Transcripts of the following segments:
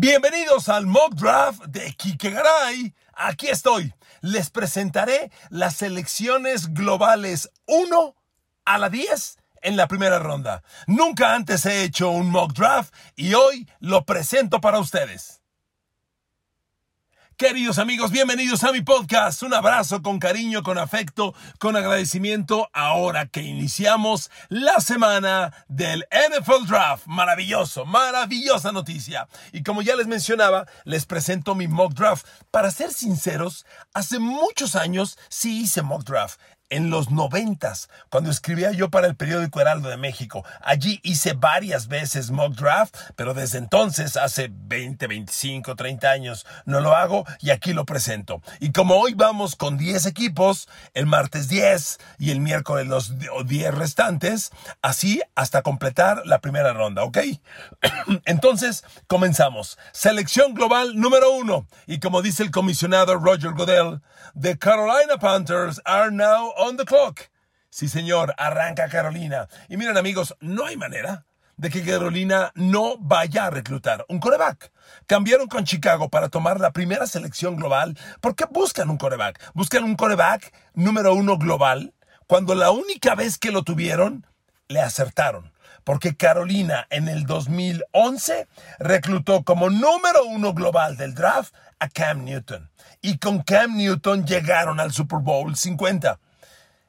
Bienvenidos al mock draft de Kike Garay. Aquí estoy. Les presentaré las selecciones globales 1 a la 10 en la primera ronda. Nunca antes he hecho un mock draft y hoy lo presento para ustedes. Queridos amigos, bienvenidos a mi podcast. Un abrazo con cariño, con afecto, con agradecimiento ahora que iniciamos la semana del NFL Draft. Maravilloso, maravillosa noticia. Y como ya les mencionaba, les presento mi mock draft. Para ser sinceros, hace muchos años sí hice mock draft en los noventas, cuando escribía yo para el periódico Heraldo de México. Allí hice varias veces mock draft, pero desde entonces, hace 20, 25, 30 años, no lo hago y aquí lo presento. Y como hoy vamos con 10 equipos, el martes 10 y el miércoles los 10 restantes, así hasta completar la primera ronda, ¿ok? Entonces, comenzamos. Selección global número uno. Y como dice el comisionado Roger Goodell, the Carolina Panthers are now on the clock. Sí, señor, arranca Carolina. Y miren, amigos, no hay manera de que Carolina no vaya a reclutar un coreback. Cambiaron con Chicago para tomar la primera selección global. ¿Por qué buscan un coreback? Buscan un coreback número uno global cuando la única vez que lo tuvieron le acertaron. Porque Carolina en el 2011 reclutó como número uno global del draft a Cam Newton. Y con Cam Newton llegaron al Super Bowl 50.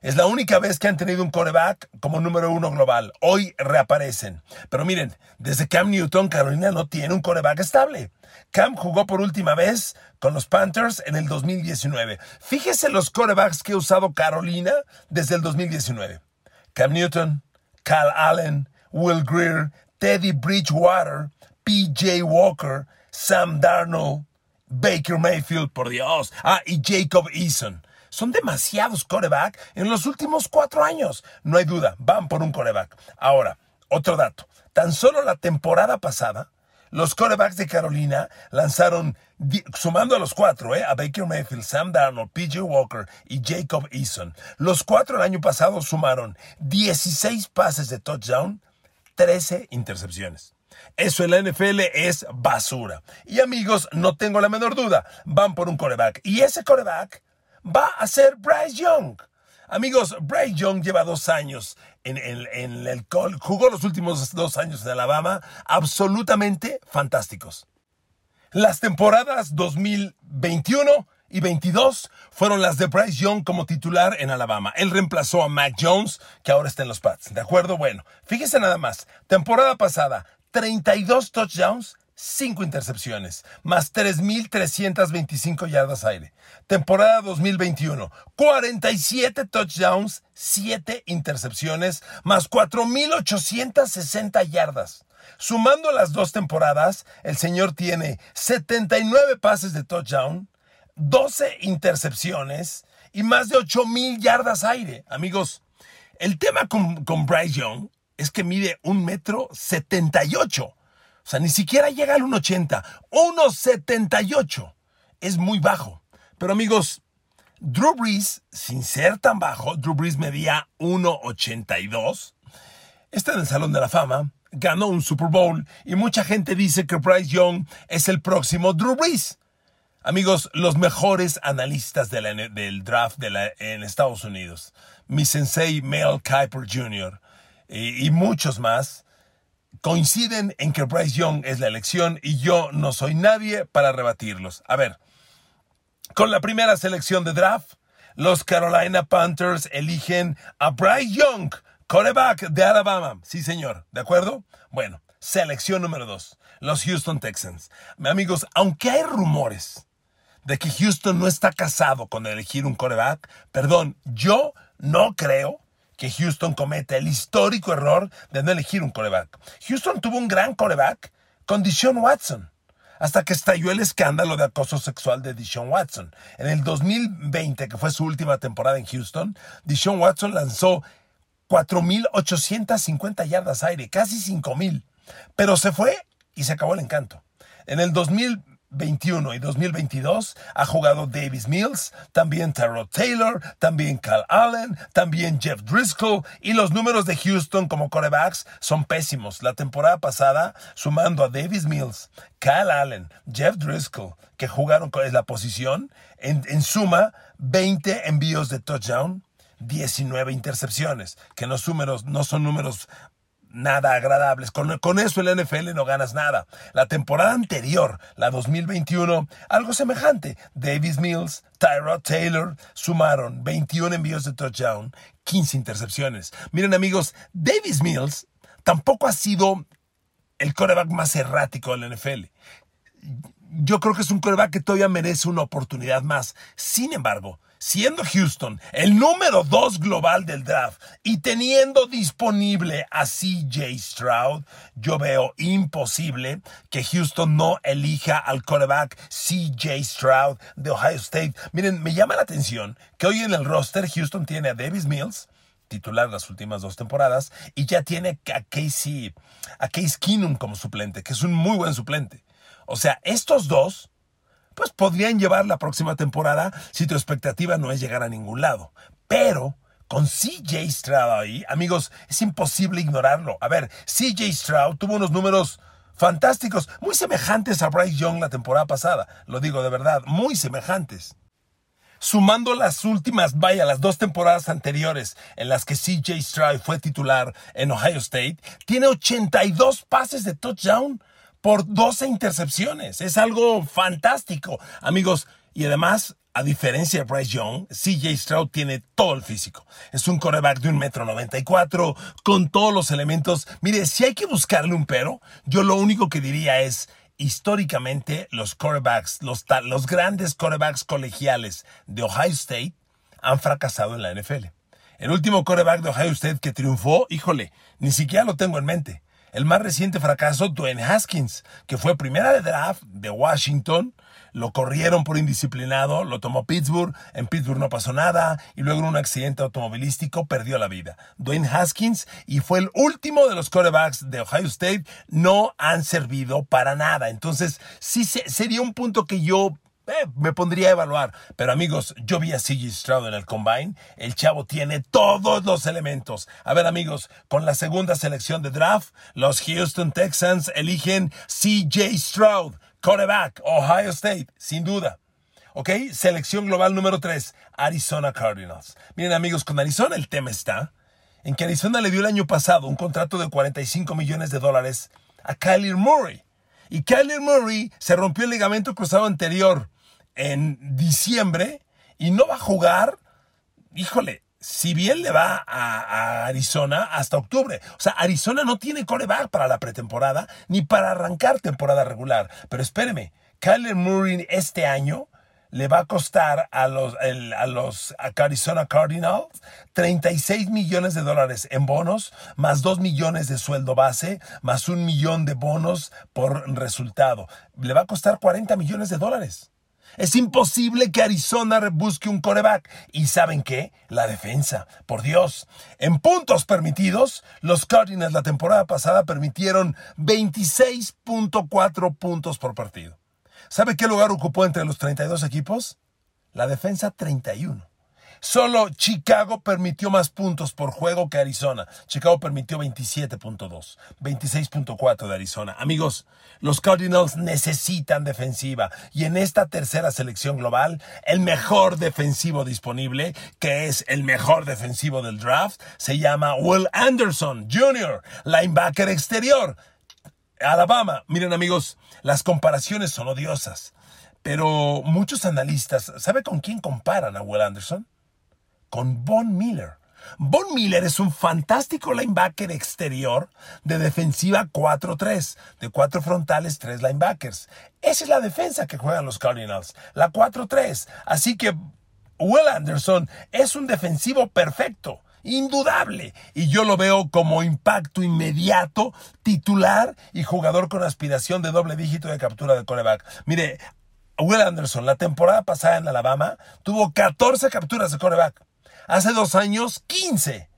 Es la única vez que han tenido un coreback como número uno global. Hoy reaparecen. Pero miren, desde Cam Newton, Carolina no tiene un coreback estable. Cam jugó por última vez con los Panthers en el 2019. Fíjese los corebacks que ha usado Carolina desde el 2019. Cam Newton, Cal Allen, Will Greer, Teddy Bridgewater, PJ Walker, Sam Darnold, Baker Mayfield, por Dios. Ah, y Jacob Eason. Son demasiados coreback en los últimos cuatro años. No hay duda, van por un coreback. Ahora, otro dato. Tan solo la temporada pasada, los corebacks de Carolina lanzaron, sumando a los cuatro, eh, a Baker Mayfield, Sam Darnold, PJ Walker y Jacob Eason. Los cuatro el año pasado sumaron 16 pases de touchdown, 13 intercepciones. Eso en la NFL es basura. Y amigos, no tengo la menor duda, van por un coreback. Y ese coreback va a ser Bryce Young. Amigos, Bryce Young lleva dos años en, el col, jugó los últimos dos años en Alabama, absolutamente fantásticos. Las temporadas 2021 y 22 fueron las de Bryce Young como titular en Alabama. Él reemplazó a Mac Jones, que ahora está en los Pats. ¿De acuerdo? Bueno, fíjese nada más. Temporada pasada, 32 touchdowns, 5 intercepciones, más 3.325 yardas aire. Temporada 2021, 47 touchdowns, 7 intercepciones, más 4.860 yardas. Sumando las dos temporadas, el señor tiene 79 pases de touchdown, 12 intercepciones y más de 8.000 yardas aire. Amigos, el tema con, con Bryce Young es que mide un metro 78 o sea, ni siquiera llega al 1,80. 1,78. Es muy bajo. Pero amigos, Drew Brees, sin ser tan bajo, Drew Brees medía 1,82. Está en el Salón de la Fama, ganó un Super Bowl y mucha gente dice que Bryce Young es el próximo Drew Brees. Amigos, los mejores analistas del draft en Estados Unidos, mi sensei Mel Kiper Jr. y muchos más, coinciden en que Bryce Young es la elección y yo no soy nadie para rebatirlos. A ver, con la primera selección de draft, los Carolina Panthers eligen a Bryce Young, coreback de Alabama. Sí, señor, ¿de acuerdo? Bueno, selección número dos, los Houston Texans. Amigos, aunque hay rumores de que Houston no está casado con elegir un coreback, perdón, yo no creo que Houston cometa el histórico error de no elegir un coreback. Houston tuvo un gran coreback con Deshaun Watson, hasta que estalló el escándalo de acoso sexual de Deshaun Watson. En el 2020, que fue su última temporada en Houston, Deshaun Watson lanzó 4.850 yardas aire, casi 5.000, pero se fue y se acabó el encanto. En el 2000 2021 y 2022 ha jugado Davis Mills, también Tyrod Taylor, también Cal Allen, también Jeff Driscoll y los números de Houston como corebacks son pésimos. La temporada pasada, sumando a Davis Mills, Cal Allen, Jeff Driscoll, que jugaron con la posición, en, en suma 20 envíos de touchdown, 19 intercepciones, que los números no son números nada agradables. Con, con, eso el NFL no ganas nada. La temporada anterior, la 2021, algo semejante. Davis Mills, Tyrod Taylor sumaron 21 envíos de touchdown, 15 intercepciones. Miren amigos, Davis Mills tampoco ha sido el coreback más errático del NFL. Yo creo que es un coreback que todavía merece una oportunidad más. Sin embargo, siendo Houston el número dos global del draft y teniendo disponible a CJ Stroud, yo veo imposible que Houston no elija al quarterback CJ Stroud de Ohio State. Miren, me llama la atención que hoy en el roster Houston tiene a Davis Mills, titular las últimas dos temporadas, y ya tiene a Casey, a Case Keenum como suplente, que es un muy buen suplente. O sea, estos dos pues podrían llevar la próxima temporada si tu expectativa no es llegar a ningún lado. Pero con CJ Stroud ahí, amigos, es imposible ignorarlo. A ver, CJ Stroud tuvo unos números fantásticos, muy semejantes a Bryce Young la temporada pasada. Lo digo de verdad, muy semejantes. Sumando las últimas, vaya, las dos temporadas anteriores en las que CJ Stroud fue titular en Ohio State, tiene 82 pases de touchdown por 12 intercepciones. Es algo fantástico, amigos. Y además, a diferencia de Bryce Young, CJ Stroud tiene todo el físico. Es un coreback de un metro 94, con todos los elementos. Mire, si hay que buscarle un pero, yo lo único que diría es, históricamente, los corebacks, los, los grandes corebacks colegiales de Ohio State han fracasado en la NFL. El último coreback de Ohio State que triunfó, híjole, ni siquiera lo tengo en mente. El más reciente fracaso, Dwayne Haskins, que fue primera de draft de Washington, lo corrieron por indisciplinado, lo tomó Pittsburgh, en Pittsburgh no pasó nada y luego en un accidente automovilístico perdió la vida. Dwayne Haskins y fue el último de los quarterbacks de Ohio State, no han servido para nada. Entonces, sí sería un punto que yo eh, me pondría a evaluar. Pero amigos, yo vi a CJ Stroud en el combine. El chavo tiene todos los elementos. A ver amigos, con la segunda selección de draft, los Houston Texans eligen CJ Stroud, quarterback, Ohio State, sin duda. ¿Ok? Selección global número 3, Arizona Cardinals. Miren amigos, con Arizona el tema está en que Arizona le dio el año pasado un contrato de 45 millones de dólares a Kyler Murray. Y Kyler Murray se rompió el ligamento cruzado anterior en diciembre y no va a jugar, híjole, si bien le va a, Arizona hasta octubre. O sea, Arizona no tiene coreback para la pretemporada ni para arrancar temporada regular. Pero espéreme, Kyler Murray este año le va a costar a los, a los Arizona Cardinals 36 millones de dólares en bonos, más 2 millones de sueldo base, más un millón de bonos por resultado. Le va a costar 40 millones de dólares. Es imposible que Arizona busque un coreback. ¿Y saben qué? La defensa. Por Dios. En puntos permitidos, los Cardinals la temporada pasada permitieron 26.4 puntos por partido. ¿Sabe qué lugar ocupó entre los 32 equipos? La defensa 31. Solo Chicago permitió más puntos por juego que Arizona. Chicago permitió 27.2, 26.4 de Arizona. Amigos, los Cardinals necesitan defensiva y en esta tercera selección global, el mejor defensivo disponible, que es el mejor defensivo del draft, se llama Will Anderson Jr., linebacker exterior. Alabama. Miren amigos, las comparaciones son odiosas, pero muchos analistas, ¿sabe con quién comparan a Will Anderson? Con Von Miller. Von Miller es un fantástico linebacker exterior de defensiva 4-3, de cuatro frontales, tres linebackers. Esa es la defensa que juegan los Cardinals, la 4-3. Así que Will Anderson es un defensivo perfecto, indudable, y yo lo veo como impacto inmediato, titular y jugador con aspiración de doble dígito de captura de coreback. Mire, Will Anderson, la temporada pasada en Alabama, tuvo 14 capturas de coreback. Hace dos años, 15.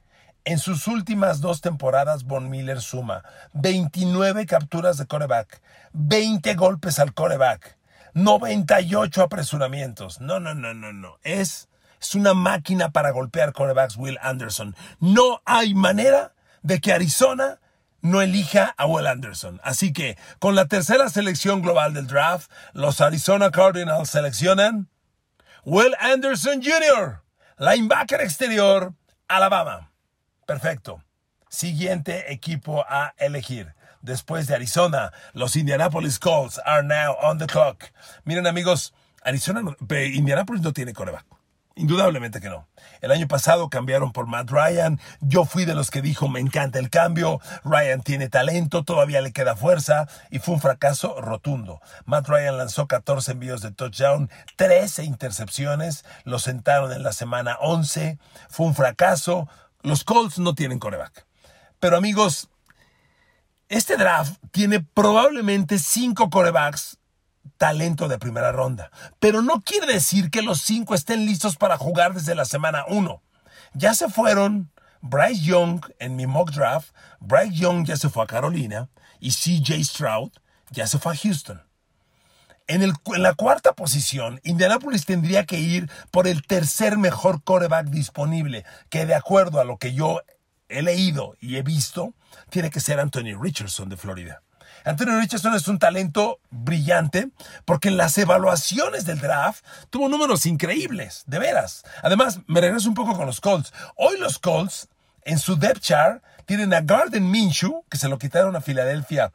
En sus últimas dos temporadas, Von Miller suma 29 capturas de coreback, 20 golpes al coreback, 98 apresuramientos. No, no, no, no, no. Es, es una máquina para golpear corebacks Will Anderson. No hay manera de que Arizona no elija a Will Anderson. Así que, con la tercera selección global del draft, los Arizona Cardinals seleccionan Will Anderson Jr., linebacker exterior, Alabama. Perfecto. Siguiente equipo a elegir. Después de Arizona, los Indianapolis Colts are now on the clock. Miren amigos, Arizona, Indianapolis no tiene coreback. Indudablemente que no. El año pasado cambiaron por Matt Ryan. Yo fui de los que dijo me encanta el cambio. Ryan tiene talento, todavía le queda fuerza y fue un fracaso rotundo. Matt Ryan lanzó 14 envíos de touchdown, 13 intercepciones, lo sentaron en la semana 11. Fue un fracaso. Los Colts no tienen coreback. Pero amigos, este draft tiene probablemente cinco corebacks talento de primera ronda. Pero no quiere decir que los cinco estén listos para jugar desde la semana uno. Ya se fueron Bryce Young en mi mock draft. Bryce Young ya se fue a Carolina y CJ Stroud ya se fue a Houston. En, el, en, la cuarta posición, Indianapolis tendría que ir por el tercer mejor coreback disponible, que de acuerdo a lo que yo he leído y he visto, tiene que ser Anthony Richardson de Florida. Anthony Richardson es un talento brillante porque en las evaluaciones del draft tuvo números increíbles, de veras. Además, me regreso un poco con los Colts. Hoy los Colts, en su depth chart, tienen a Garden Minshew, que se lo quitaron a Filadelfia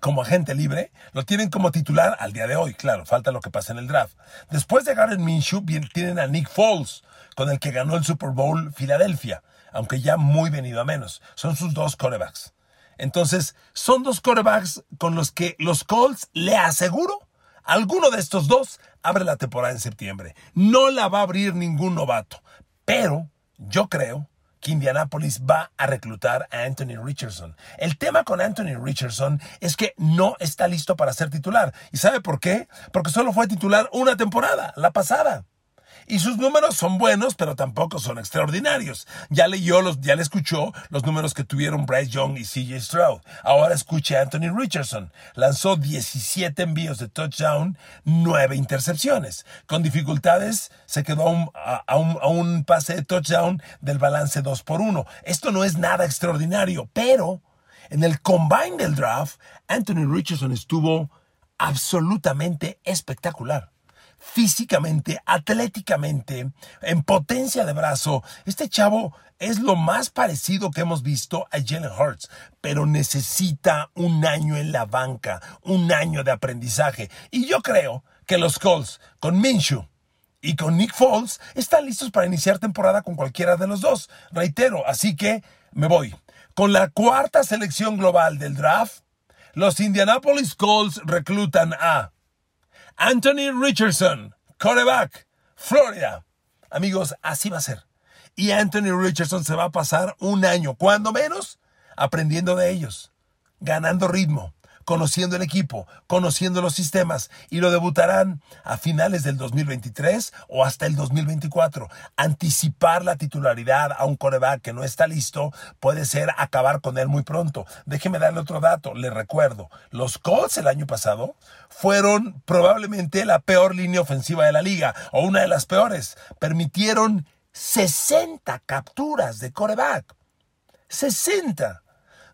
como agente libre, lo tienen como titular al día de hoy, claro, falta lo que pasa en el draft. Después de Garden Minshew, tienen a Nick Foles, con el que ganó el Super Bowl Filadelfia, aunque ya muy venido a menos. Son sus dos corebacks. Entonces, son dos corebacks con los que los Colts, le aseguro, alguno de estos dos abre la temporada en septiembre. No la va a abrir ningún novato, pero yo creo que Indianapolis va a reclutar a Anthony Richardson. El tema con Anthony Richardson es que no está listo para ser titular. ¿Y sabe por qué? Porque solo fue titular una temporada, la pasada. Y sus números son buenos, pero tampoco son extraordinarios. Ya leyó los, ya le escuchó los números que tuvieron Bryce Young y CJ Stroud. Ahora escuche a Anthony Richardson. Lanzó 17 envíos de touchdown, 9 intercepciones. Con dificultades se quedó a un, a un pase de touchdown del balance 2 por 1. Esto no es nada extraordinario, pero en el combine del draft, Anthony Richardson estuvo absolutamente espectacular físicamente, atléticamente, en potencia de brazo. Este chavo es lo más parecido que hemos visto a Jalen Hurts, pero necesita un año en la banca, un año de aprendizaje. Y yo creo que los Colts, con Minshew, y con Nick Foles están listos para iniciar temporada con cualquiera de los dos. Reitero, así que me voy. Con la cuarta selección global del draft, los Indianapolis Colts reclutan a Anthony Richardson, quarterback, Florida. Amigos, así va a ser. Y Anthony Richardson se va a pasar un año, cuando menos, aprendiendo de ellos, ganando ritmo, conociendo el equipo, conociendo los sistemas y lo debutarán a finales del 2023 o hasta el 2024. Anticipar la titularidad a un coreback que no está listo puede ser acabar con él muy pronto. Déjeme darle otro dato. Le recuerdo, los Colts el año pasado fueron probablemente la peor línea ofensiva de la liga o una de las peores. Permitieron 60 capturas de coreback. 60.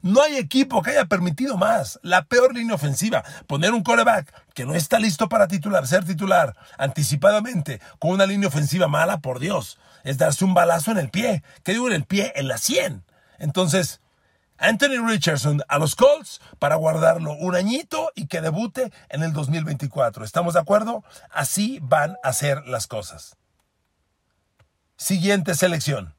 No hay equipo que haya permitido más. La peor línea ofensiva. Poner un coreback que no está listo para titular, ser titular anticipadamente con una línea ofensiva mala, por Dios. Es darse un balazo en el pie. ¿Qué digo en el pie? En la 100. Entonces, Anthony Richardson a los Colts para guardarlo un añito y que debute en el 2024. ¿Estamos de acuerdo? Así van a ser las cosas. Siguiente selección.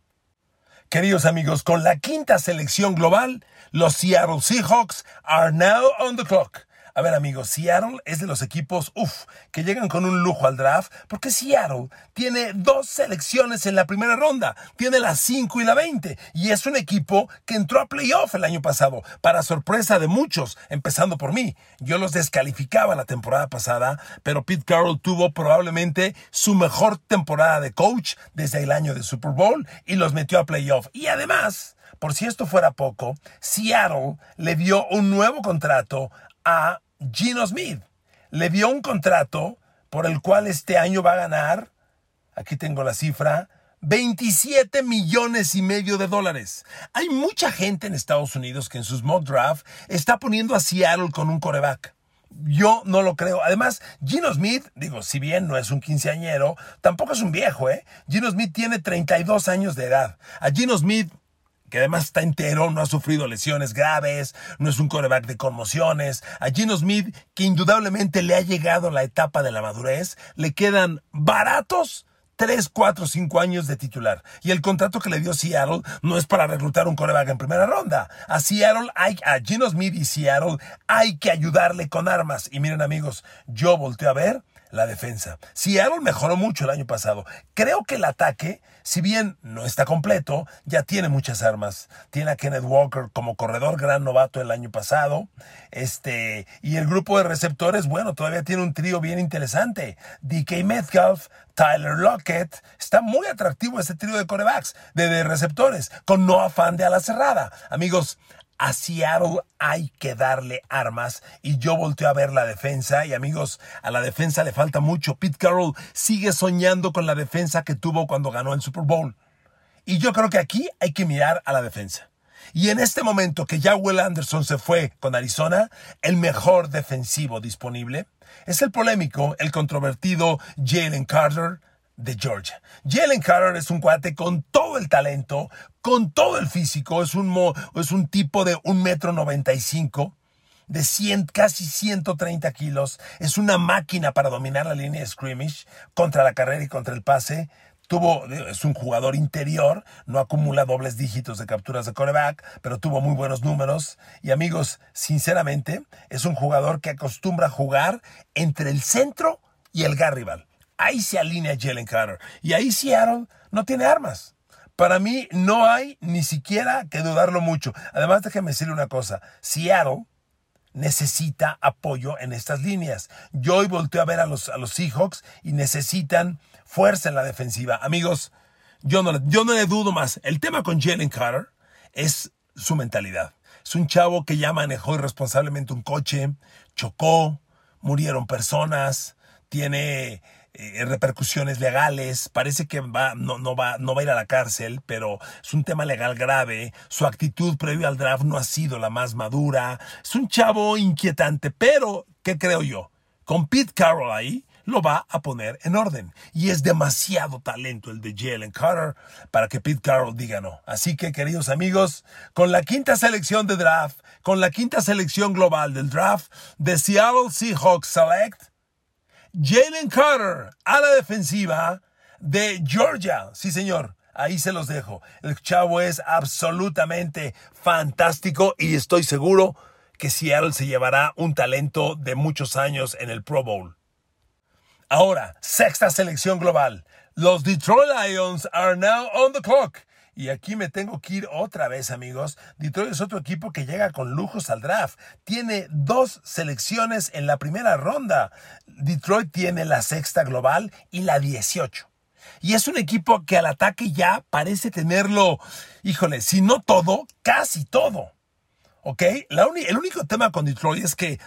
Queridos amigos, con la quinta selección global, los Seattle Seahawks are now on the clock. A ver amigos, Seattle es de los equipos, uff, que llegan con un lujo al draft, porque Seattle tiene dos selecciones en la primera ronda, tiene la 5 y la 20, y es un equipo que entró a playoff el año pasado, para sorpresa de muchos, empezando por mí. Yo los descalificaba la temporada pasada, pero Pete Carroll tuvo probablemente su mejor temporada de coach desde el año de Super Bowl y los metió a playoff. Y además, por si esto fuera poco, Seattle le dio un nuevo contrato a Gino Smith. le dio un contrato por el cual este año va a ganar, aquí tengo la cifra, 27 millones y medio de dólares. Hay mucha gente en Estados Unidos que en sus mock draft está poniendo a Seattle con un coreback. Yo no lo creo. Además, Gino Smith, digo, si bien no es un quinceañero, tampoco es un viejo, ¿eh? Gino Smith tiene 32 años de edad. A Gino Smith que además está entero, no ha sufrido lesiones graves, no es un coreback de conmociones. A Gino Smith, que indudablemente le ha llegado la etapa de la madurez, le quedan baratos 3, 4, 5 años de titular. Y el contrato que le dio Seattle no es para reclutar un coreback en primera ronda. A Seattle hay, a Gino Smith y Seattle hay que ayudarle con armas. Y miren amigos, yo volteo a ver la defensa. Seattle mejoró mucho el año pasado. Creo que el ataque, si bien no está completo, ya tiene muchas armas. Tiene a Kenneth Walker como corredor gran novato el año pasado. Este, y el grupo de receptores, bueno, todavía tiene un trío bien interesante. DK Metcalf, Tyler Lockett. Está muy atractivo ese trío de corebacks, de, de receptores, con no afán de ala cerrada. Amigos, a Seattle hay que darle armas y yo volteo a ver la defensa y amigos, a la defensa le falta mucho. Pete Carroll sigue soñando con la defensa que tuvo cuando ganó el Super Bowl. Y yo creo que aquí hay que mirar a la defensa. Y en este momento que ya Will Anderson se fue con Arizona, el mejor defensivo disponible es el polémico, el controvertido Jalen Carter, de Georgia. Jalen Carter es un cuate con todo el talento, con todo el físico, es un, es un tipo de un metro noventa y cinco, de 100, casi 130 kilos, es una máquina para dominar la línea de scrimmage contra la carrera y contra el pase. Tuvo, es un jugador interior, no acumula dobles dígitos de capturas de coreback, pero tuvo muy buenos números. Y amigos, sinceramente, es un jugador que acostumbra a jugar entre el centro y el garrival. Ahí se alinea Jalen Carter. Y ahí Seattle no tiene armas. Para mí no hay ni siquiera que dudarlo mucho. Además, déjeme decirle una cosa. Seattle necesita apoyo en estas líneas. Yo hoy volteo a ver a los, a los Seahawks y necesitan fuerza en la defensiva. Amigos, yo no, yo no le dudo más. El tema con Jalen Carter es su mentalidad. Es un chavo que ya manejó irresponsablemente un coche, chocó, murieron personas, tiene eh, repercusiones legales, parece que va, no, no, va, no va a ir a la cárcel, pero es un tema legal grave, su actitud previo al draft no ha sido la más madura, es un chavo inquietante, pero, ¿qué creo yo? Con Pete Carroll ahí, lo va a poner en orden. Y es demasiado talento el de Jalen Carter para que Pete Carroll diga no. Así que, queridos amigos, con la quinta selección de draft, con la quinta selección global del draft de Seattle Seahawks Select, Jalen Carter a la defensiva de Georgia. Sí, señor. Ahí se los dejo. El chavo es absolutamente fantástico y estoy seguro que Seattle se llevará un talento de muchos años en el Pro Bowl. Ahora, sexta selección global. Los Detroit Lions are now on the clock. Y aquí me tengo que ir otra vez, amigos. Detroit es otro equipo que llega con lujos al draft. Tiene dos selecciones en la primera ronda. Detroit tiene la sexta global y la 18. Y es un equipo que al ataque ya parece tenerlo, híjole, si no todo, casi todo. ¿Ok? el único tema con Detroit es que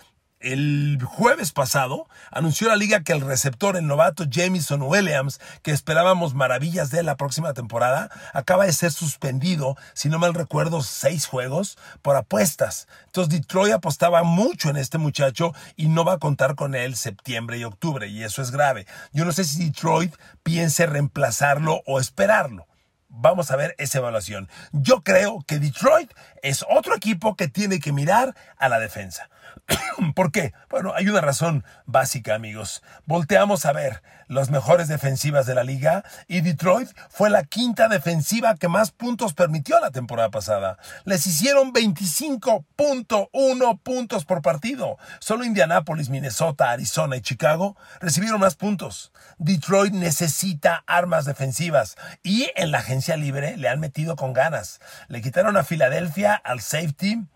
el jueves pasado anunció la liga que el receptor, el novato Jameson Williams, que esperábamos maravillas de la próxima temporada, acaba de ser suspendido, si no mal recuerdo, seis juegos por apuestas. Entonces Detroit apostaba mucho en este muchacho y no va a contar con él septiembre y octubre, y eso es grave. Yo no sé si Detroit piense reemplazarlo o esperarlo. Vamos a ver esa evaluación. Yo creo que Detroit es otro equipo que tiene que mirar a la defensa. ¿Por qué? Bueno, hay una razón básica, amigos. Volteamos a ver las mejores defensivas de la liga y Detroit fue la quinta defensiva que más puntos permitió la temporada pasada. Les hicieron 25.1 puntos por partido. Solo Indianapolis, Minnesota, Arizona y Chicago recibieron más puntos. Detroit necesita armas defensivas y en la agencia libre le han metido con ganas. Le quitaron a Filadelfia al safety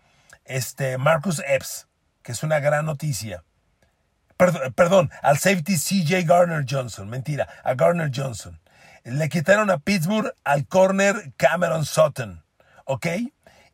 este Marcus Epps que es una gran noticia. Perdón, al safety CJ Garner Johnson, mentira, a Garner Johnson. Le quitaron a Pittsburgh al corner Cameron Sutton, ¿ok?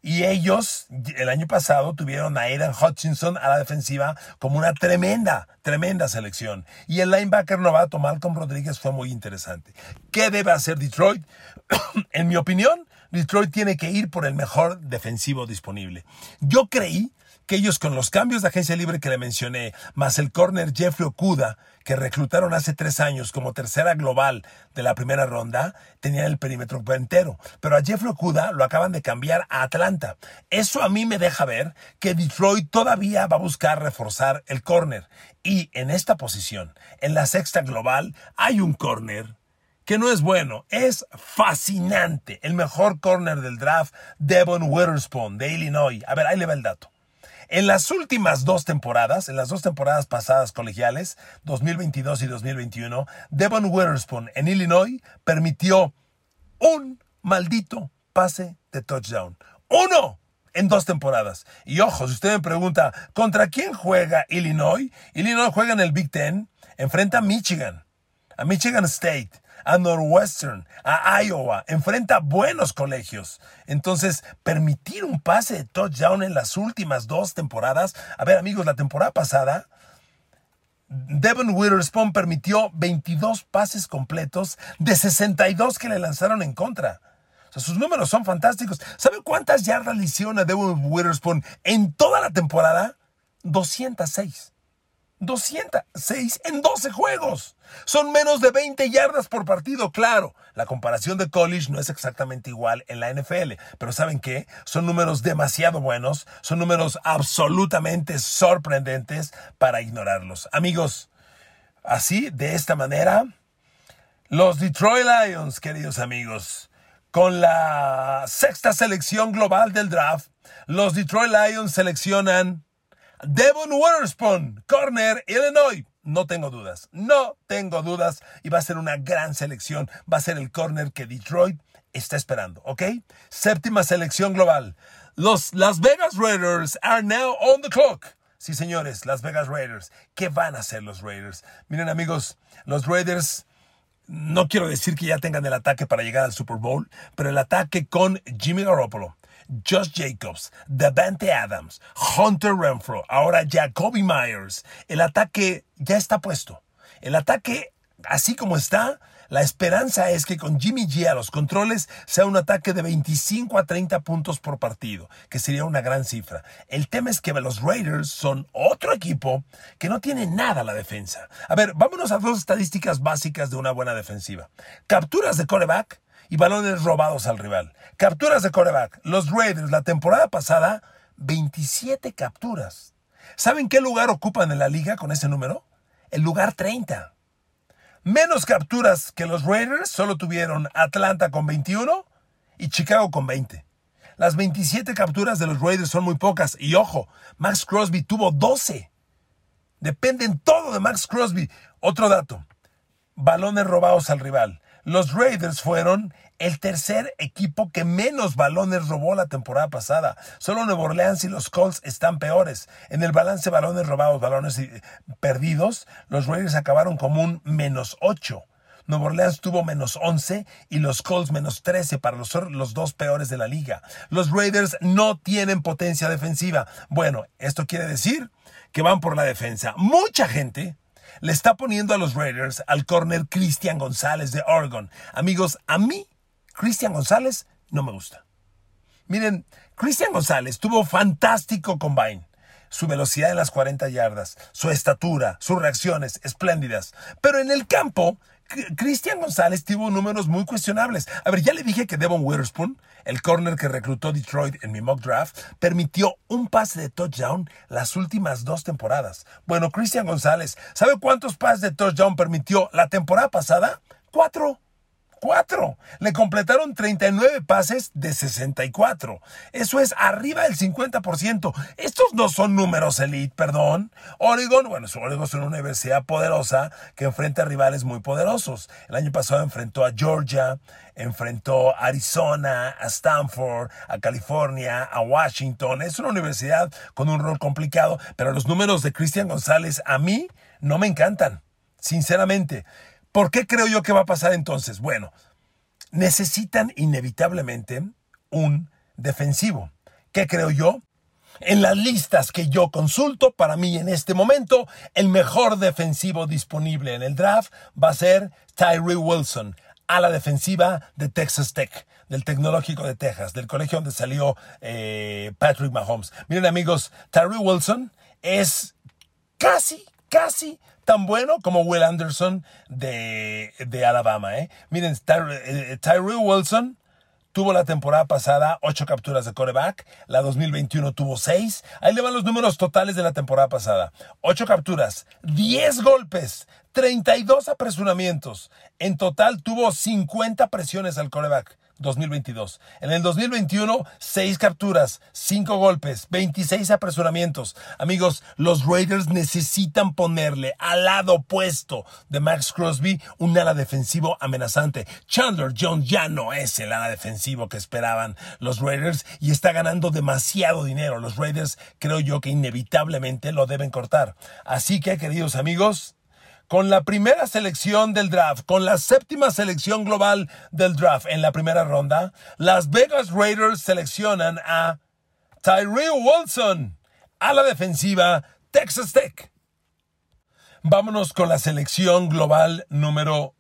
Y ellos el año pasado tuvieron a Aidan Hutchinson a la defensiva como una tremenda, tremenda selección. Y el linebacker novato Malcolm Rodríguez fue muy interesante. ¿Qué debe hacer Detroit? en mi opinión, Detroit tiene que ir por el mejor defensivo disponible. Yo creí que ellos con los cambios de agencia libre que le mencioné, más el corner Jeffrey Okuda, que reclutaron hace tres años como tercera global de la primera ronda, tenían el perímetro entero. Pero a Jeffrey Okuda lo acaban de cambiar a Atlanta. Eso a mí me deja ver que Detroit todavía va a buscar reforzar el corner. Y en esta posición, en la sexta global, hay un corner que no es bueno, es fascinante. El mejor corner del draft, Devon Witherspoon, de Illinois. A ver, ahí le va el dato. En las últimas dos temporadas, en las dos temporadas pasadas colegiales, 2022 y 2021, Devon Witherspoon en Illinois permitió un maldito pase de touchdown. ¡Uno! en dos temporadas. Y ojo, si usted me pregunta, ¿contra quién juega Illinois? Illinois juega en el Big Ten, enfrenta a Michigan, a Michigan State, a Northwestern, a Iowa, enfrenta buenos colegios. Entonces, permitir un pase de touchdown en las últimas dos temporadas. A ver, amigos, la temporada pasada, Devon Witherspoon permitió 22 pases completos de 62 que le lanzaron en contra. O sea, sus números son fantásticos. ¿Sabe cuántas yardas le hicieron a Devon Witherspoon en toda la temporada? 206. 206 en 12 juegos. Son menos de 20 yardas por partido, claro. La comparación de college no es exactamente igual en la NFL, pero ¿saben qué? Son números demasiado buenos, son números absolutamente sorprendentes para ignorarlos. Amigos, así, de esta manera, los Detroit Lions, queridos amigos, con la sexta selección global del draft, los Detroit Lions seleccionan Devon Witherspoon, corner, Illinois. No tengo dudas, no tengo dudas. Y va a ser una gran selección. Va a ser el corner que Detroit está esperando, ¿ok? Séptima selección global. Los Las Vegas Raiders are now on the clock. Sí, señores, Las Vegas Raiders. ¿Qué van a hacer los Raiders? Miren, amigos, los Raiders no quiero decir que ya tengan el ataque para llegar al Super Bowl, pero el ataque con Jimmy Garoppolo, Josh Jacobs, Davante Adams, Hunter Renfro, ahora Jacoby Myers. El ataque ya está puesto. El ataque, así como está, la esperanza es que con Jimmy G a los controles sea un ataque de 25 a 30 puntos por partido, que sería una gran cifra. El tema es que los Raiders son otro equipo que no tiene nada a la defensa. A ver, vámonos a dos estadísticas básicas de una buena defensiva. Capturas de coreback y balones robados al rival. Capturas de coreback. Los Raiders la temporada pasada, 27 capturas. ¿Saben qué lugar ocupan en la liga con ese número? El lugar 30. Menos capturas que los Raiders solo tuvieron Atlanta con 21 y Chicago con 20. Las 27 capturas de los Raiders son muy pocas. Y ojo, Max Crosby tuvo 12. Dependen todo de Max Crosby. Otro dato. Balones robados al rival. Los Raiders fueron el tercer equipo que menos balones robó la temporada pasada. Solo Nueva Orleans y los Colts están peores. En el balance balones robados, balones perdidos, los Raiders acabaron como un menos 8. Nueva Orleans tuvo menos 11 y los Colts menos 13 para los, los, dos peores de la liga. Los Raiders no tienen potencia defensiva. Bueno, esto quiere decir que van por la defensa. Mucha gente le está poniendo a los Raiders al corner Cristian González de Oregon. Amigos, a mí Cristian González no me gusta. Miren, Cristian González tuvo fantástico combine. Su velocidad en las 40 yardas, su estatura, sus reacciones espléndidas. Pero en el campo, Cristian González tuvo números muy cuestionables. A ver, ya le dije que Devon Witherspoon, el corner que reclutó Detroit en mi mock draft, permitió un pase de touchdown las últimas dos temporadas. Bueno, Cristian González, ¿sabe cuántos pases de touchdown permitió la temporada pasada? Cuatro. 4. Le completaron 39 pases de 64. Eso es arriba del 50%. Estos no son números elite, perdón. Oregon, bueno, Oregon es una universidad poderosa que enfrenta a rivales muy poderosos. El año pasado enfrentó a Georgia, enfrentó a Arizona, a Stanford, a California, a Washington. Es una universidad con un rol complicado, pero los números de Cristian González a mí no me encantan. Sinceramente, ¿Por qué creo yo que va a pasar entonces? Bueno, necesitan inevitablemente un defensivo. ¿Qué creo yo? En las listas que yo consulto, para mí en este momento, el mejor defensivo disponible en el draft va a ser Tyree Wilson, a la defensiva de Texas Tech, del Tecnológico de Texas, del colegio donde salió eh, Patrick Mahomes. Miren amigos, Tyree Wilson es casi, casi tan bueno como Will Anderson de, Alabama. ¿eh? Miren, eh, Tyree Wilson tuvo la temporada pasada ocho capturas de coreback, la 2021 tuvo seis. Ahí le van los números totales de la temporada pasada. Ocho capturas, 10 golpes, 32 apresuramientos. En total tuvo 50 presiones al coreback. 2022. En el 2021, 6 capturas, 5 golpes, 26 apresuramientos. Amigos, los Raiders necesitan ponerle al lado opuesto de Max Crosby un ala defensivo amenazante. Chandler Jones ya no es el ala defensivo que esperaban los Raiders y está ganando demasiado dinero. Los Raiders creo yo que inevitablemente lo deben cortar. Así que, queridos amigos, con la primera selección del draft, con la séptima selección global del draft en la primera ronda, las Vegas Raiders seleccionan a Tyree Wilson a la defensiva Texas Tech. Vámonos con la selección global número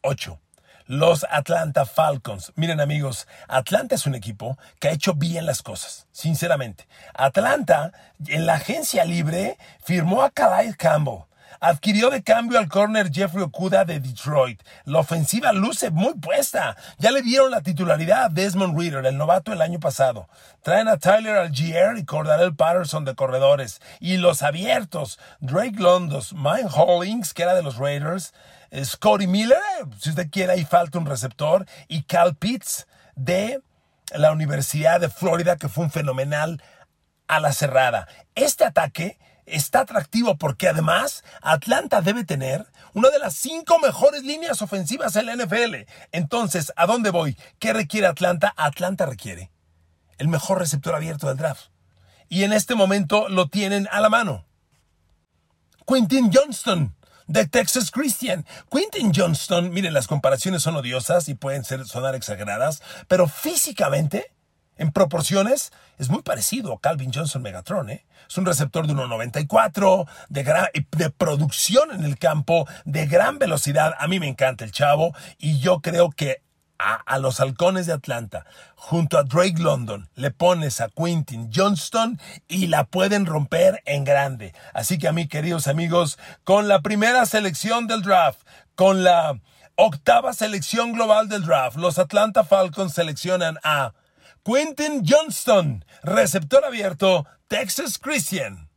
8 los Atlanta Falcons. Miren amigos, Atlanta es un equipo que ha hecho bien las cosas, sinceramente. Atlanta, en la agencia libre, firmó a Calais Campbell. Adquirió de cambio al corner Jeffrey Okuda de Detroit. La ofensiva luce muy puesta. Ya le dieron la titularidad a Desmond Reader, el novato el año pasado. Traen a Tyler Algier y Cordarel Patterson de corredores. Y los abiertos, Drake Londos, Mike Hollings, que era de los Raiders, eh, Scotty Miller, si usted quiere, ahí falta un receptor, y Cal Pitts de la Universidad de Florida, que fue un fenomenal a la cerrada. Este ataque está atractivo porque además Atlanta debe tener una de las cinco mejores líneas ofensivas en la NFL. Entonces, ¿a dónde voy? ¿Qué requiere Atlanta? Atlanta requiere el mejor receptor abierto del draft. Y en este momento lo tienen a la mano. Quentin Johnston de Texas Christian. Quentin Johnston, miren, las comparaciones son odiosas y pueden ser, sonar exageradas, pero físicamente en proporciones, es muy parecido a Calvin Johnson Megatron. ¿eh? Es un receptor de 1.94, de, de producción en el campo, de gran velocidad. A mí me encanta el chavo y yo creo que a, a, los halcones de Atlanta, junto a Drake London, le pones a Quentin Johnston y la pueden romper en grande. Así que a mí, queridos amigos, con la primera selección del draft, con la octava selección global del draft, los Atlanta Falcons seleccionan a Quentin Johnston, receptor abierto, Texas Christian.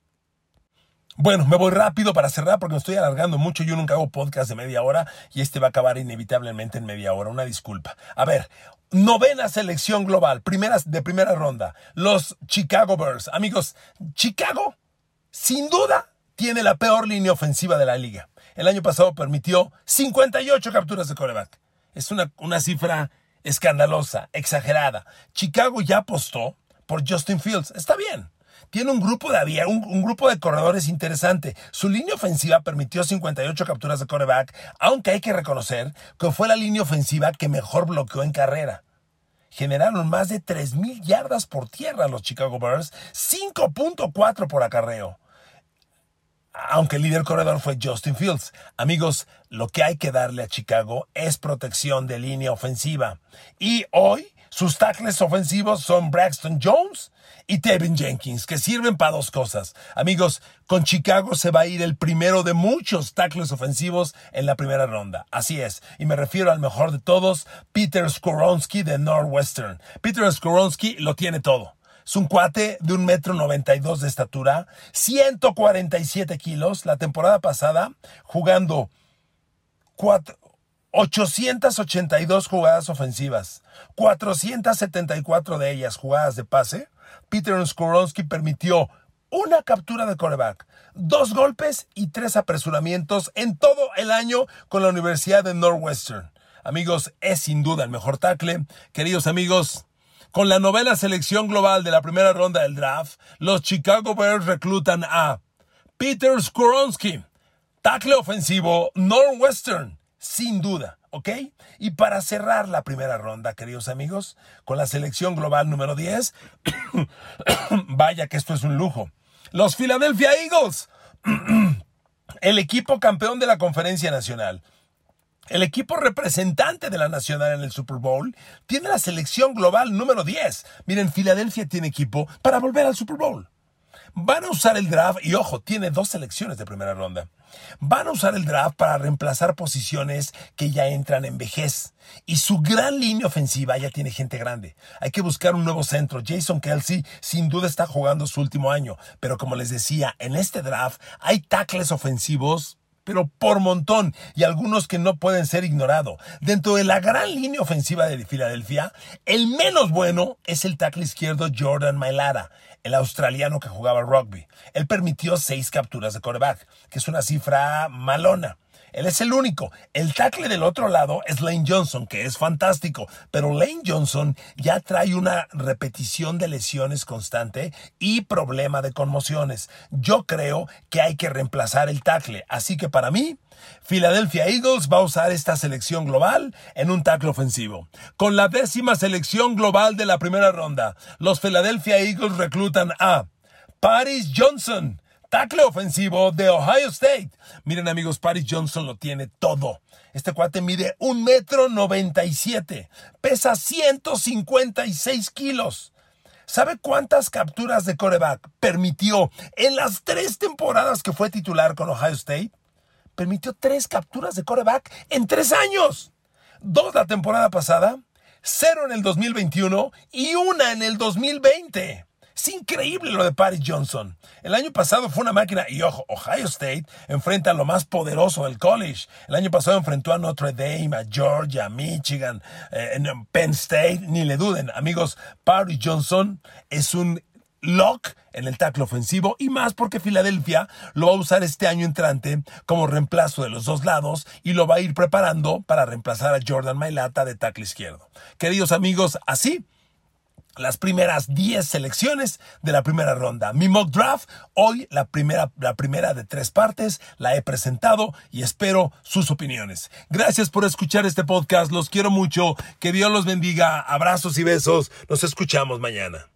Bueno, me voy rápido para cerrar porque me estoy alargando mucho. Yo nunca hago podcast de media hora y este va a acabar inevitablemente en media hora. Una disculpa. A ver, novena selección global, primeras de primera ronda. Los Chicago Bears. Amigos, Chicago, sin duda, tiene la peor línea ofensiva de la liga. El año pasado permitió 58 capturas de coreback. Es una, una cifra escandalosa, exagerada. Chicago ya apostó por Justin Fields. Está bien. Tiene un grupo de un, un, grupo de corredores interesante. Su línea ofensiva permitió 58 capturas de coreback, aunque hay que reconocer que fue la línea ofensiva que mejor bloqueó en carrera. Generaron más de 3.000 yardas por tierra los Chicago Bears, 5.4 por acarreo aunque el líder corredor fue Justin Fields. Amigos, lo que hay que darle a Chicago es protección de línea ofensiva. Y hoy sus tackles ofensivos son Braxton Jones y Tevin Jenkins, que sirven para dos cosas. Amigos, con Chicago se va a ir el primero de muchos tackles ofensivos en la primera ronda. Así es. Y me refiero al mejor de todos, Peter Skoronsky de Northwestern. Peter Skoronsky lo tiene todo es un cuate de un metro noventa y dos de estatura, 147 kilos. La temporada pasada, jugando 882 jugadas ofensivas, 474 de ellas jugadas de pase. Peter Skoronsky permitió una captura de coreback, dos golpes y tres apresuramientos en todo el año con la Universidad de Northwestern. Amigos, es sin duda el mejor tackle. Queridos amigos, con la novena selección global de la primera ronda del draft, los Chicago Bears reclutan a Peter Skoronsky, tackle ofensivo Northwestern, sin duda, ¿ok? Y para cerrar la primera ronda, queridos amigos, con la selección global número 10, vaya que esto es un lujo. Los Philadelphia Eagles, el equipo campeón de la conferencia nacional. El equipo representante de la nacional en el Super Bowl tiene la selección global número 10. Miren, Filadelfia tiene equipo para volver al Super Bowl. Van a usar el draft, y ojo, tiene dos selecciones de primera ronda. Van a usar el draft para reemplazar posiciones que ya entran en vejez. Y su gran línea ofensiva ya tiene gente grande. Hay que buscar un nuevo centro. Jason Kelsey sin duda está jugando su último año. Pero como les decía, en este draft hay tackles ofensivos pero por montón, y algunos que no pueden ser ignorados. Dentro de la gran línea ofensiva de Filadelfia, el menos bueno es el tackle izquierdo Jordan Mailata, el australiano que jugaba rugby. Él permitió seis capturas de coreback, que es una cifra malona. Él es el único. El tackle del otro lado es Lane Johnson, que es fantástico, pero Lane Johnson ya trae una repetición de lesiones constante y problema de conmociones. Yo creo que hay que reemplazar el tackle, así que para mí, Philadelphia Eagles va a usar esta selección global en un tackle ofensivo. Con la décima selección global de la primera ronda, los Philadelphia Eagles reclutan a Paris Johnson, tackle ofensivo de Ohio State. Miren amigos, Paris Johnson lo tiene todo. Este cuate mide un metro noventa y siete, pesa 156 kilos. ¿Sabe cuántas capturas de coreback permitió en las tres temporadas que fue titular con Ohio State? Permitió tres capturas de coreback en tres años. Dos la temporada pasada, cero en el 2021 y una en el 2020. Es increíble lo de Paris Johnson. El año pasado fue una máquina y ojo, Ohio State enfrenta a lo más poderoso del college. El año pasado enfrentó a Notre Dame, a Georgia, a Michigan, eh, en Penn State. Ni le duden, amigos, Paris Johnson es un lock en el tackle ofensivo y más porque Filadelfia lo va a usar este año entrante como reemplazo de los dos lados y lo va a ir preparando para reemplazar a Jordan Mailata de tackle izquierdo. Queridos amigos, así las primeras 10 selecciones de la primera ronda. Mi mock draft, hoy la primera, la primera de tres partes, la he presentado y espero sus opiniones. Gracias por escuchar este podcast, los quiero mucho, que Dios los bendiga, abrazos y besos, nos escuchamos mañana.